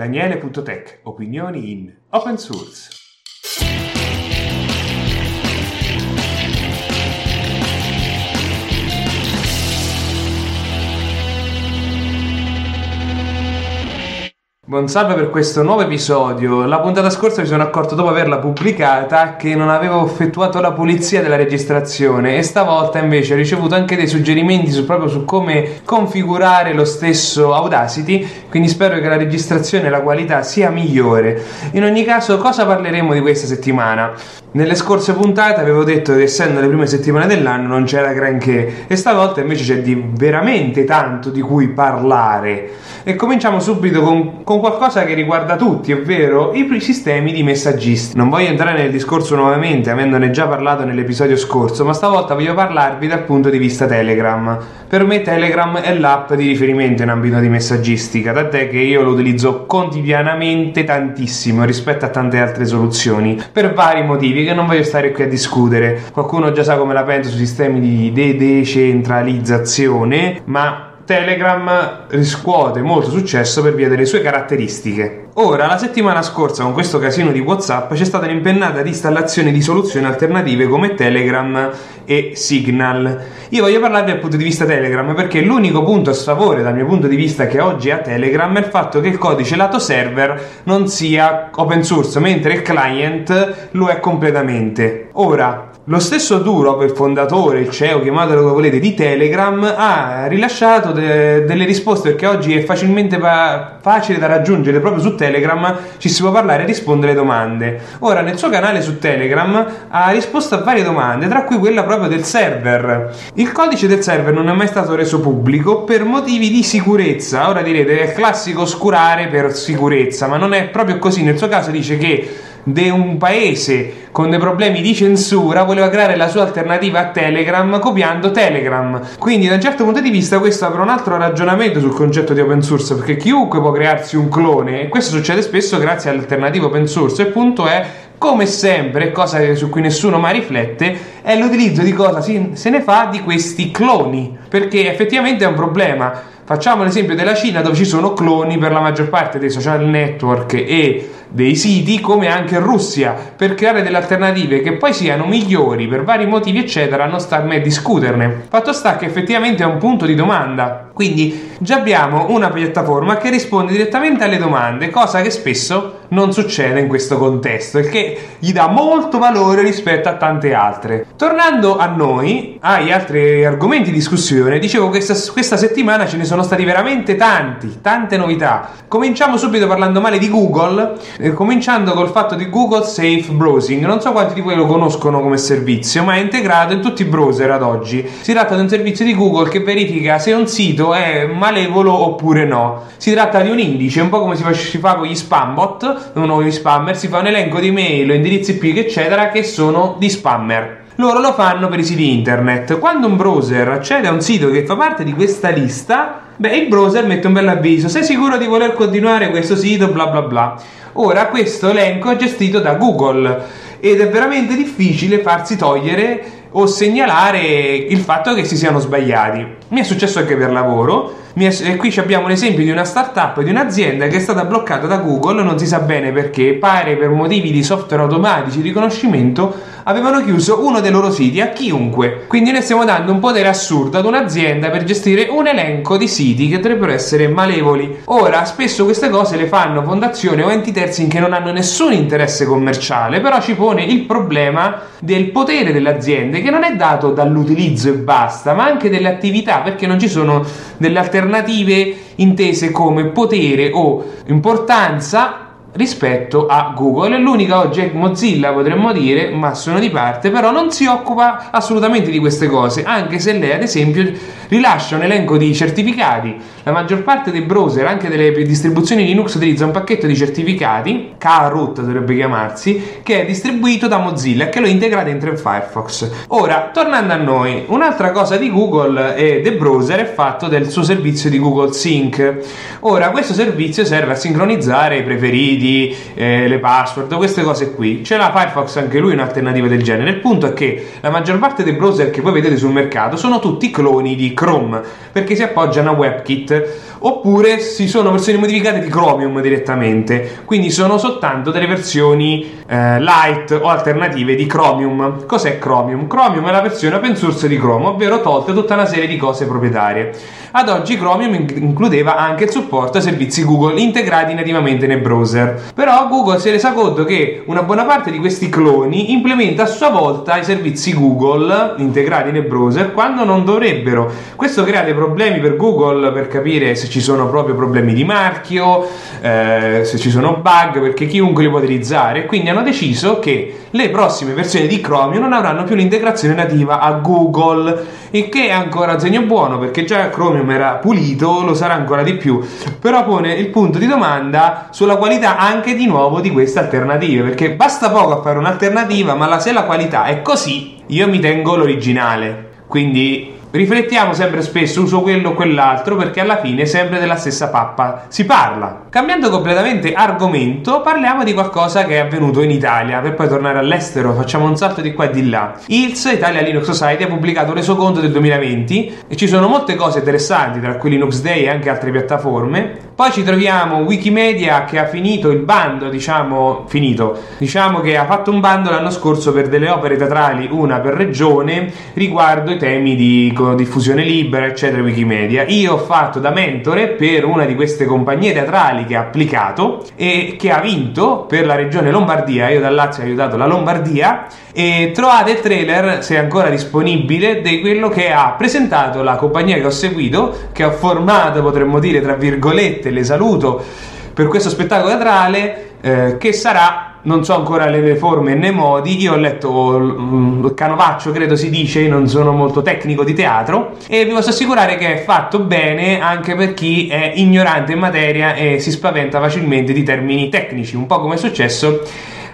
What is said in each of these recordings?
Daniele.tech, opinioni in open source. Buon salve per questo nuovo episodio. La puntata scorsa mi sono accorto dopo averla pubblicata che non avevo effettuato la pulizia della registrazione e stavolta invece ho ricevuto anche dei suggerimenti su, proprio su come configurare lo stesso Audacity, quindi spero che la registrazione e la qualità sia migliore. In ogni caso, cosa parleremo di questa settimana? Nelle scorse puntate avevo detto che essendo le prime settimane dell'anno non c'era granché e stavolta invece c'è di veramente tanto di cui parlare. E cominciamo subito con, con qualcosa che riguarda tutti, ovvero i sistemi di messaggisti. Non voglio entrare nel discorso nuovamente, avendone già parlato nell'episodio scorso, ma stavolta voglio parlarvi dal punto di vista Telegram. Per me Telegram è l'app di riferimento in ambito di messaggistica, tant'è che io lo utilizzo quotidianamente tantissimo rispetto a tante altre soluzioni, per vari motivi che non voglio stare qui a discutere. Qualcuno già sa come la penso sui sistemi di decentralizzazione, ma Telegram riscuote molto successo per via delle sue caratteristiche. Ora, la settimana scorsa, con questo casino di WhatsApp, c'è stata un'impennata di installazione di soluzioni alternative come Telegram e Signal. Io voglio parlarvi dal punto di vista Telegram perché l'unico punto a sfavore dal mio punto di vista che oggi ha Telegram è il fatto che il codice lato server non sia open source, mentre il client lo è completamente. Ora, lo stesso Durov, il fondatore, il CEO, chiamatelo come volete, di Telegram, ha rilasciato de- delle risposte perché oggi è facilmente pa- facile da raggiungere proprio su Telegram, ci si può parlare e rispondere alle domande. Ora, nel suo canale su Telegram ha risposto a varie domande, tra cui quella proprio del server. Il codice del server non è mai stato reso pubblico per motivi di sicurezza. Ora direte, è classico oscurare per sicurezza, ma non è proprio così. Nel suo caso dice che di un paese con dei problemi di censura voleva creare la sua alternativa a Telegram copiando Telegram. Quindi da un certo punto di vista questo apre un altro ragionamento sul concetto di open source perché chiunque può crearsi un clone e questo succede spesso grazie all'alternativa open source. Il punto è come sempre, cosa su cui nessuno mai riflette, è l'utilizzo di cosa se ne fa di questi cloni, perché effettivamente è un problema. Facciamo l'esempio della Cina dove ci sono cloni per la maggior parte dei social network e dei siti come anche Russia per creare delle alternative che poi siano migliori per vari motivi eccetera non sta a me discuterne. Fatto sta che effettivamente è un punto di domanda. Quindi già abbiamo una piattaforma che risponde direttamente alle domande cosa che spesso non succede in questo contesto il che gli dà molto valore rispetto a tante altre. Tornando a noi agli altri argomenti di discussione dicevo che questa, questa settimana ce ne sono stati veramente tanti tante novità. Cominciamo subito parlando male di Google cominciando col fatto di Google Safe Browsing. Non so quanti di voi lo conoscono come servizio, ma è integrato in tutti i browser ad oggi. Si tratta di un servizio di Google che verifica se un sito è malevolo oppure no. Si tratta di un indice, un po' come si fa, si fa con gli spam bot, uno gli spammer, si fa un elenco di mail, indirizzi IP, eccetera, che sono di spammer loro lo fanno per i siti internet. Quando un browser accede a un sito che fa parte di questa lista, beh, il browser mette un bel avviso: sei sicuro di voler continuare questo sito? Bla bla bla. Ora questo elenco è gestito da Google ed è veramente difficile farsi togliere o segnalare il fatto che si siano sbagliati. Mi è successo anche per lavoro e qui abbiamo l'esempio di una startup di un'azienda che è stata bloccata da Google, non si sa bene perché, pare per motivi di software automatici di riconoscimento avevano chiuso uno dei loro siti a chiunque. Quindi noi stiamo dando un potere assurdo ad un'azienda per gestire un elenco di siti che dovrebbero essere malevoli. Ora, spesso queste cose le fanno fondazioni o enti terzi che non hanno nessun interesse commerciale, però ci pone il problema del potere delle aziende che non è dato dall'utilizzo e basta, ma anche delle attività, perché non ci sono delle alternative intese come potere o importanza rispetto a Google. L'unica oggi è Mozilla, potremmo dire, ma sono di parte, però non si occupa assolutamente di queste cose, anche se lei ad esempio rilascia un elenco di certificati. La maggior parte dei browser, anche delle distribuzioni Linux, utilizza un pacchetto di certificati, KRoot dovrebbe chiamarsi, che è distribuito da Mozilla e che lo integra dentro in Firefox. Ora, tornando a noi, un'altra cosa di Google e del browser è fatto del suo servizio di Google Sync. Ora, questo servizio serve a sincronizzare i preferiti ID, eh, le password, queste cose qui. C'è la Firefox anche lui un'alternativa del genere. Il punto è che la maggior parte dei browser che voi vedete sul mercato sono tutti cloni di Chrome perché si appoggiano a WebKit. oppure ci sono versioni modificate di Chromium direttamente, quindi sono soltanto delle versioni eh, light o alternative di Chromium. Cos'è Chromium? Chromium è la versione open source di Chrome, ovvero tolte tutta una serie di cose proprietarie. Ad oggi Chromium includeva anche il supporto ai servizi Google integrati nativamente nel browser. Però Google si è resa conto che una buona parte di questi cloni implementa a sua volta i servizi Google integrati nel browser quando non dovrebbero. Questo crea dei problemi per Google per capire se ci sono proprio problemi di marchio, eh, se ci sono bug, perché chiunque li può utilizzare. Quindi hanno deciso che le prossime versioni di Chromium non avranno più l'integrazione nativa a Google, il che è ancora un segno buono perché già Chromium era pulito, lo sarà ancora di più, però pone il punto di domanda sulla qualità anche di nuovo di queste alternative, perché basta poco a fare un'alternativa, ma se la qualità è così, io mi tengo l'originale. Quindi Riflettiamo sempre spesso, uso quello o quell'altro perché alla fine sempre della stessa pappa si parla. Cambiando completamente argomento, parliamo di qualcosa che è avvenuto in Italia per poi tornare all'estero, facciamo un salto di qua e di là. ILS, Italia Linux Society, ha pubblicato un resoconto del 2020 e ci sono molte cose interessanti, tra cui Linux Day e anche altre piattaforme. Poi ci troviamo Wikimedia che ha finito il bando, diciamo, finito, diciamo che ha fatto un bando l'anno scorso per delle opere teatrali, una per regione, riguardo i temi di diffusione libera, eccetera, Wikimedia. Io ho fatto da mentore per una di queste compagnie teatrali che ha applicato e che ha vinto per la regione Lombardia. Io dal Lazio ho aiutato la Lombardia e trovate il trailer, se è ancora disponibile, di quello che ha presentato la compagnia che ho seguito, che ho formato, potremmo dire, tra virgolette, le saluto per questo spettacolo teatrale eh, che sarà non so ancora le forme né modi. Io ho letto mm, Canovaccio, credo si dice, non sono molto tecnico di teatro e vi posso assicurare che è fatto bene anche per chi è ignorante in materia e si spaventa facilmente di termini tecnici, un po' come è successo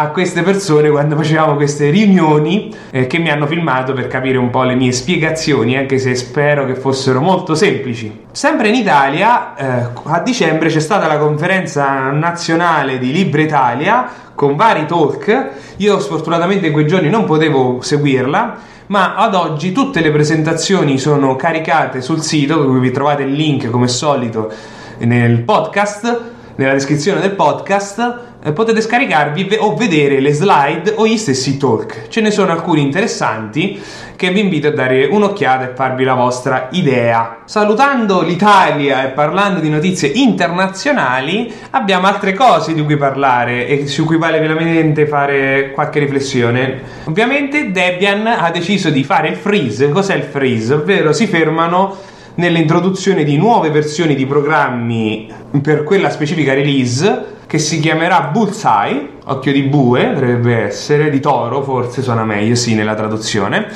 a queste persone quando facevamo queste riunioni eh, che mi hanno filmato per capire un po' le mie spiegazioni, anche se spero che fossero molto semplici. Sempre in Italia, eh, a dicembre c'è stata la conferenza nazionale di Libre Italia con vari talk. Io sfortunatamente in quei giorni non potevo seguirla, ma ad oggi tutte le presentazioni sono caricate sul sito, dove vi trovate il link come solito nel podcast, nella descrizione del podcast potete scaricarvi o vedere le slide o gli stessi talk. Ce ne sono alcuni interessanti che vi invito a dare un'occhiata e farvi la vostra idea. Salutando l'Italia e parlando di notizie internazionali, abbiamo altre cose di cui parlare e su cui vale veramente fare qualche riflessione. Ovviamente Debian ha deciso di fare il freeze. Cos'è il freeze? Ovvero si fermano nell'introduzione di nuove versioni di programmi per quella specifica release che si chiamerà Bullseye, occhio di bue dovrebbe essere, di toro forse suona meglio, sì, nella traduzione.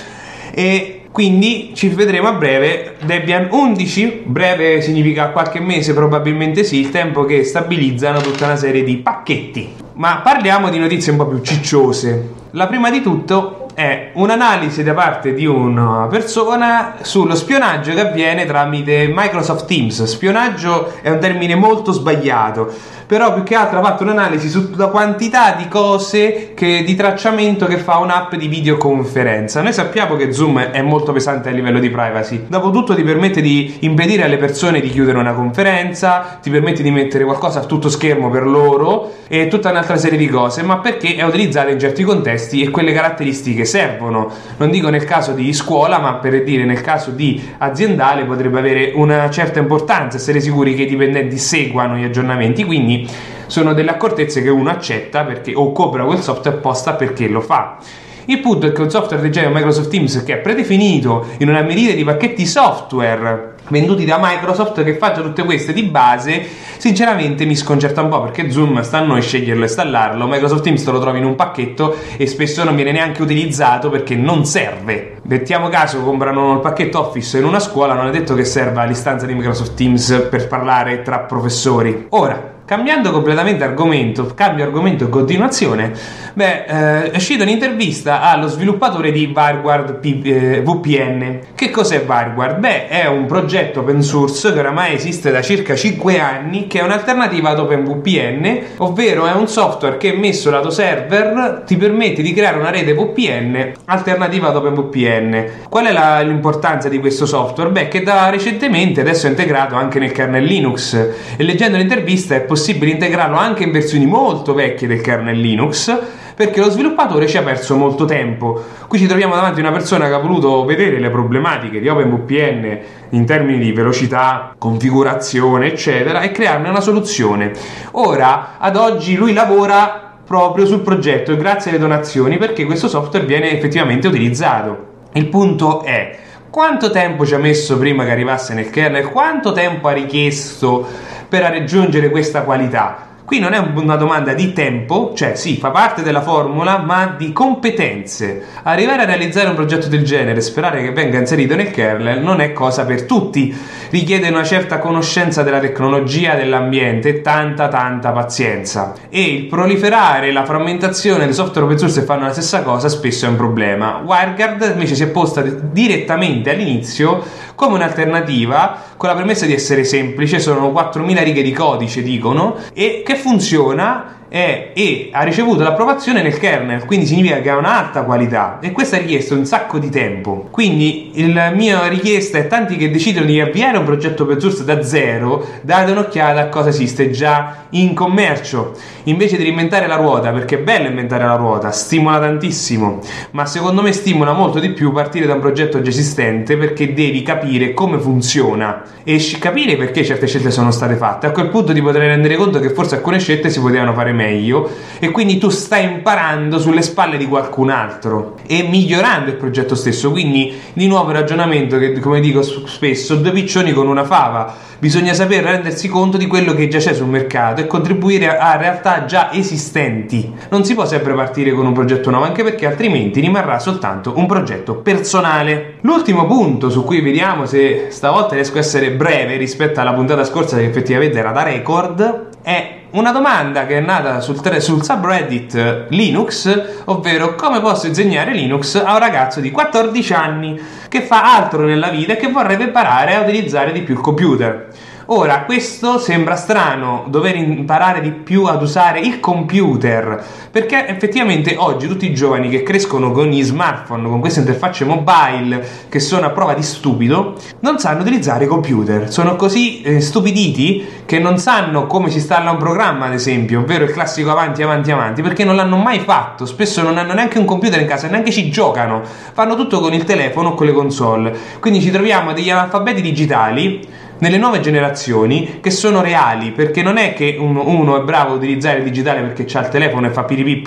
E quindi ci vedremo a breve Debian 11, breve significa qualche mese probabilmente sì, il tempo che stabilizzano tutta una serie di pacchetti. Ma parliamo di notizie un po' più cicciose. La prima di tutto è un'analisi da parte di una persona sullo spionaggio che avviene tramite Microsoft Teams. Spionaggio è un termine molto sbagliato però più che altro ha fatto un'analisi sulla quantità di cose che, di tracciamento che fa un'app di videoconferenza. Noi sappiamo che Zoom è molto pesante a livello di privacy, dopotutto ti permette di impedire alle persone di chiudere una conferenza, ti permette di mettere qualcosa a tutto schermo per loro e tutta un'altra serie di cose, ma perché è utilizzata in certi contesti e quelle caratteristiche servono. Non dico nel caso di scuola, ma per dire nel caso di aziendale potrebbe avere una certa importanza essere sicuri che i dipendenti seguano gli aggiornamenti, quindi sono delle accortezze che uno accetta perché, o compra quel software apposta perché lo fa. Il punto è che un software del genere Microsoft Teams che è predefinito in una miriade di pacchetti software venduti da Microsoft che faccia tutte queste di base, sinceramente mi sconcerta un po' perché Zoom sta a noi sceglierlo e installarlo. Microsoft Teams te lo trovi in un pacchetto e spesso non viene neanche utilizzato perché non serve. Mettiamo caso comprano il pacchetto Office in una scuola, non è detto che serva l'istanza di Microsoft Teams per parlare tra professori. Ora, Cambiando completamente argomento, cambio argomento in continuazione, beh, eh, è uscita un'intervista allo sviluppatore di Varguard P- eh, VPN. Che cos'è Varguard? Beh, è un progetto open source che oramai esiste da circa 5 anni, che è un'alternativa ad OpenVPN, ovvero è un software che messo lato server ti permette di creare una rete VPN alternativa ad OpenVPN. Qual è la, l'importanza di questo software? Beh, che da recentemente adesso è integrato anche nel kernel Linux e leggendo l'intervista è possibile possibile integrarlo anche in versioni molto vecchie del kernel Linux perché lo sviluppatore ci ha perso molto tempo. Qui ci troviamo davanti a una persona che ha voluto vedere le problematiche di OpenVPN in termini di velocità, configurazione, eccetera, e crearne una soluzione. Ora, ad oggi, lui lavora proprio sul progetto grazie alle donazioni perché questo software viene effettivamente utilizzato. Il punto è quanto tempo ci ha messo prima che arrivasse nel kernel? Quanto tempo ha richiesto per raggiungere questa qualità? Qui non è una domanda di tempo, cioè sì, fa parte della formula, ma di competenze. Arrivare a realizzare un progetto del genere e sperare che venga inserito nel kernel non è cosa per tutti. Richiede una certa conoscenza della tecnologia, dell'ambiente e tanta tanta pazienza. E il proliferare, la frammentazione dei software open source che fanno la stessa cosa spesso è un problema. WireGuard invece si è posta direttamente all'inizio come un'alternativa con la premessa di essere semplice, sono 4.000 righe di codice dicono, e che funziona è, e ha ricevuto l'approvazione nel kernel, quindi significa che ha un'alta qualità e questo ha richiesto un sacco di tempo. Quindi la mia richiesta è tanti che decidono di avviare un progetto open source da zero, date un'occhiata a cosa esiste già in commercio, invece di reinventare la ruota, perché è bello inventare la ruota, stimola tantissimo, ma secondo me stimola molto di più partire da un progetto già esistente perché devi capire come funziona e capire perché certe scelte sono state fatte. A quel punto ti potrai rendere conto che forse alcune scelte si potevano fare meglio meglio e quindi tu stai imparando sulle spalle di qualcun altro e migliorando il progetto stesso. Quindi di nuovo il ragionamento che come dico spesso, due piccioni con una fava. Bisogna saper rendersi conto di quello che già c'è sul mercato e contribuire a realtà già esistenti. Non si può sempre partire con un progetto nuovo, anche perché altrimenti rimarrà soltanto un progetto personale. L'ultimo punto su cui vediamo se stavolta riesco a essere breve rispetto alla puntata scorsa che effettivamente era da record è una domanda che è nata sul, tre, sul, subreddit Linux, ovvero come posso insegnare Linux a un ragazzo di 14 anni che fa altro nella vita e che vorrebbe imparare a utilizzare di più il computer. Ora, questo sembra strano, dover imparare di più ad usare il computer, perché effettivamente oggi tutti i giovani che crescono con gli smartphone, con queste interfacce mobile, che sono a prova di stupido, non sanno utilizzare i computer. Sono così eh, stupiditi che non sanno come si installa un programma, ad esempio, ovvero il classico avanti, avanti, avanti, perché non l'hanno mai fatto. Spesso non hanno neanche un computer in casa, neanche ci giocano. Fanno tutto con il telefono o con le console. Quindi ci troviamo degli analfabeti digitali nelle nuove generazioni che sono reali, perché non è che uno, uno è bravo a utilizzare il digitale perché ha il telefono e fa piripì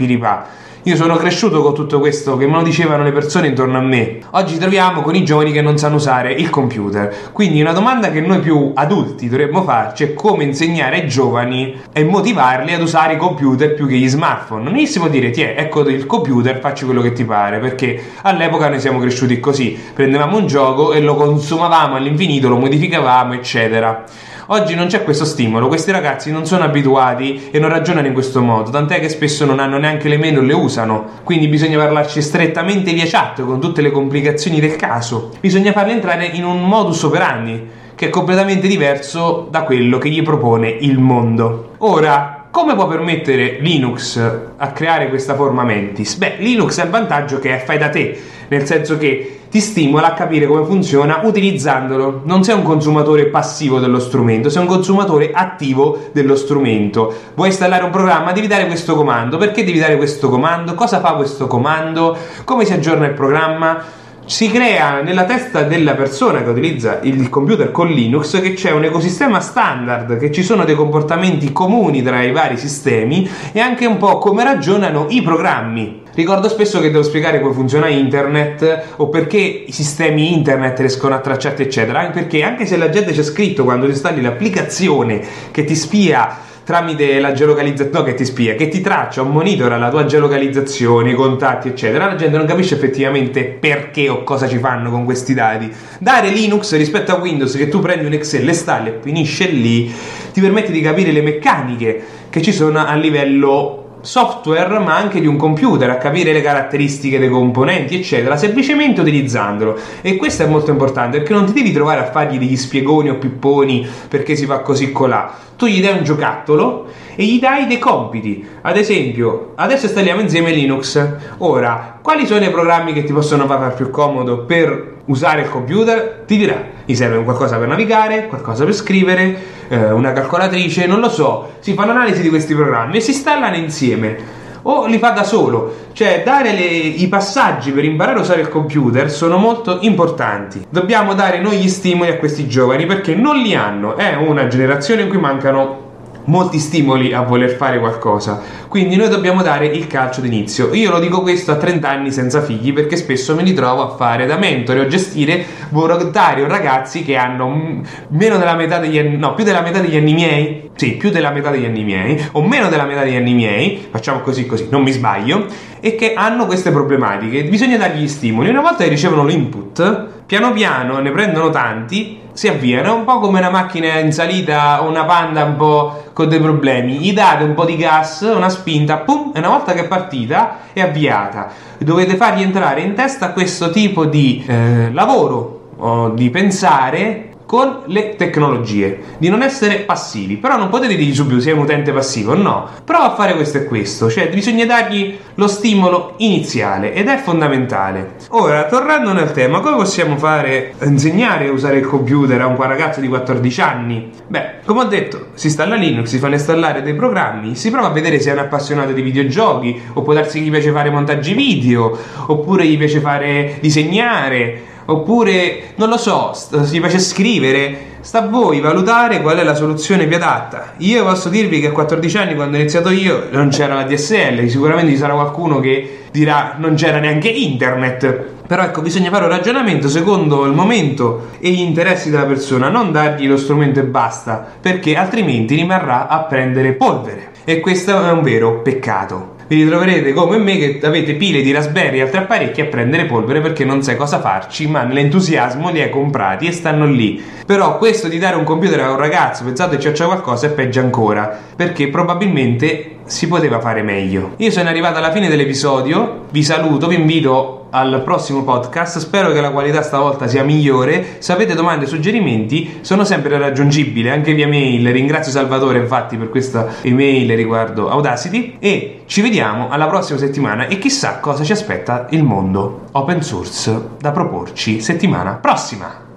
io sono cresciuto con tutto questo che me lo dicevano le persone intorno a me. Oggi troviamo con i giovani che non sanno usare il computer. Quindi una domanda che noi più adulti dovremmo farci è come insegnare ai giovani e motivarli ad usare i computer più che gli smartphone. Non gli si può dire, ti è, ecco il computer, facci quello che ti pare, perché all'epoca noi siamo cresciuti così. Prendevamo un gioco e lo consumavamo all'infinito, lo modificavamo, eccetera. Oggi non c'è questo stimolo, questi ragazzi non sono abituati e non ragionano in questo modo, tant'è che spesso non hanno neanche le mail o le usano, quindi bisogna parlarci strettamente via chat con tutte le complicazioni del caso. Bisogna farli entrare in un modus operandi che è completamente diverso da quello che gli propone il mondo. Ora, come può permettere Linux a creare questa forma mentis? Beh, Linux ha il vantaggio che è fai da te, nel senso che ti stimola a capire come funziona utilizzandolo. Non sei un consumatore passivo dello strumento, sei un consumatore attivo dello strumento. Vuoi installare un programma? Devi dare questo comando. Perché devi dare questo comando? Cosa fa questo comando? Come si aggiorna il programma? Si crea nella testa della persona che utilizza il computer con Linux che c'è un ecosistema standard, che ci sono dei comportamenti comuni tra i vari sistemi e anche un po' come ragionano i programmi. Ricordo spesso che devo spiegare come funziona internet o perché i sistemi internet riescono a tracciarti, eccetera. Perché anche se la gente c'è scritto quando installi l'applicazione che ti spia tramite la geolocalizzazione, no, che ti spia, che ti traccia monitora la tua geolocalizzazione, i contatti, eccetera. La gente non capisce effettivamente perché o cosa ci fanno con questi dati. Dare Linux rispetto a Windows, che tu prendi un Excel, le installi e finisce lì, ti permette di capire le meccaniche che ci sono a livello software ma anche di un computer a capire le caratteristiche dei componenti eccetera semplicemente utilizzandolo. E questo è molto importante perché non ti devi trovare a fargli degli spiegoni o pipponi perché si fa così colà. Tu gli dai un giocattolo e gli dai dei compiti. Ad esempio adesso installiamo insieme Linux. Ora quali sono i programmi che ti possono far più comodo per usare il computer ti dirà gli serve qualcosa per navigare qualcosa per scrivere eh, una calcolatrice non lo so si fa un'analisi di questi programmi e si installano insieme o li fa da solo. Cioè, dare le, i passaggi per imparare a usare il computer sono molto importanti. Dobbiamo dare noi gli stimoli a questi giovani perché non li hanno. È una generazione in cui mancano molti stimoli a voler fare qualcosa. Quindi noi dobbiamo dare il calcio d'inizio. Io lo dico questo a 30 anni senza figli perché spesso me li trovo a fare da mentore o gestire volontari o ragazzi che hanno meno della metà degli anni, no, più della metà degli anni miei. Sì, più della metà degli anni miei o meno della metà degli anni miei, facciamo così così, non mi sbaglio, e che hanno queste problematiche. Bisogna dargli gli stimoli. Una volta che ricevono l'input, piano piano ne prendono tanti, si avviano, è un po' come una macchina in salita o una panda un po' con dei problemi, gli date un po' di gas, una spinta, pum, e una volta che è partita è avviata. Dovete fargli entrare in testa questo tipo di eh, lavoro o di pensare con le tecnologie, di non essere passivi. Però non potete dirgli subito sei un utente passivo, no. Prova a fare questo e questo, cioè bisogna dargli lo stimolo iniziale ed è fondamentale. Ora, tornando nel tema, come possiamo fare insegnare a usare il computer a un ragazzo di 14 anni? Beh, come ho detto, si installa Linux, si fanno installare dei programmi, si prova a vedere se è un appassionato di videogiochi, o può darsi che gli piace fare montaggi video, oppure gli piace fare disegnare oppure non lo so, si piace scrivere. Sta a voi valutare qual è la soluzione più adatta. Io posso dirvi che a 14 anni, quando ho iniziato io, non c'era la DSL. Sicuramente ci sarà qualcuno che dirà non c'era neanche internet. Però ecco, bisogna fare un ragionamento secondo il momento e gli interessi della persona, non dargli lo strumento e basta, perché altrimenti rimarrà a prendere polvere. E questo è un vero peccato vi ritroverete come me che avete pile di raspberry e altri apparecchi a prendere polvere perché non sai cosa farci, ma nell'entusiasmo li hai comprati e stanno lì. Però questo di dare un computer a un ragazzo pensate che c'è qualcosa è peggio ancora, perché probabilmente si poteva fare meglio. Io sono arrivato alla fine dell'episodio, vi saluto, vi invito al prossimo podcast, spero che la qualità stavolta sia migliore, se avete domande o suggerimenti sono sempre raggiungibili anche via mail, ringrazio Salvatore infatti per questa email riguardo Audacity. E ci vediamo alla prossima settimana. E chissà cosa ci aspetta il mondo open source da proporci settimana prossima.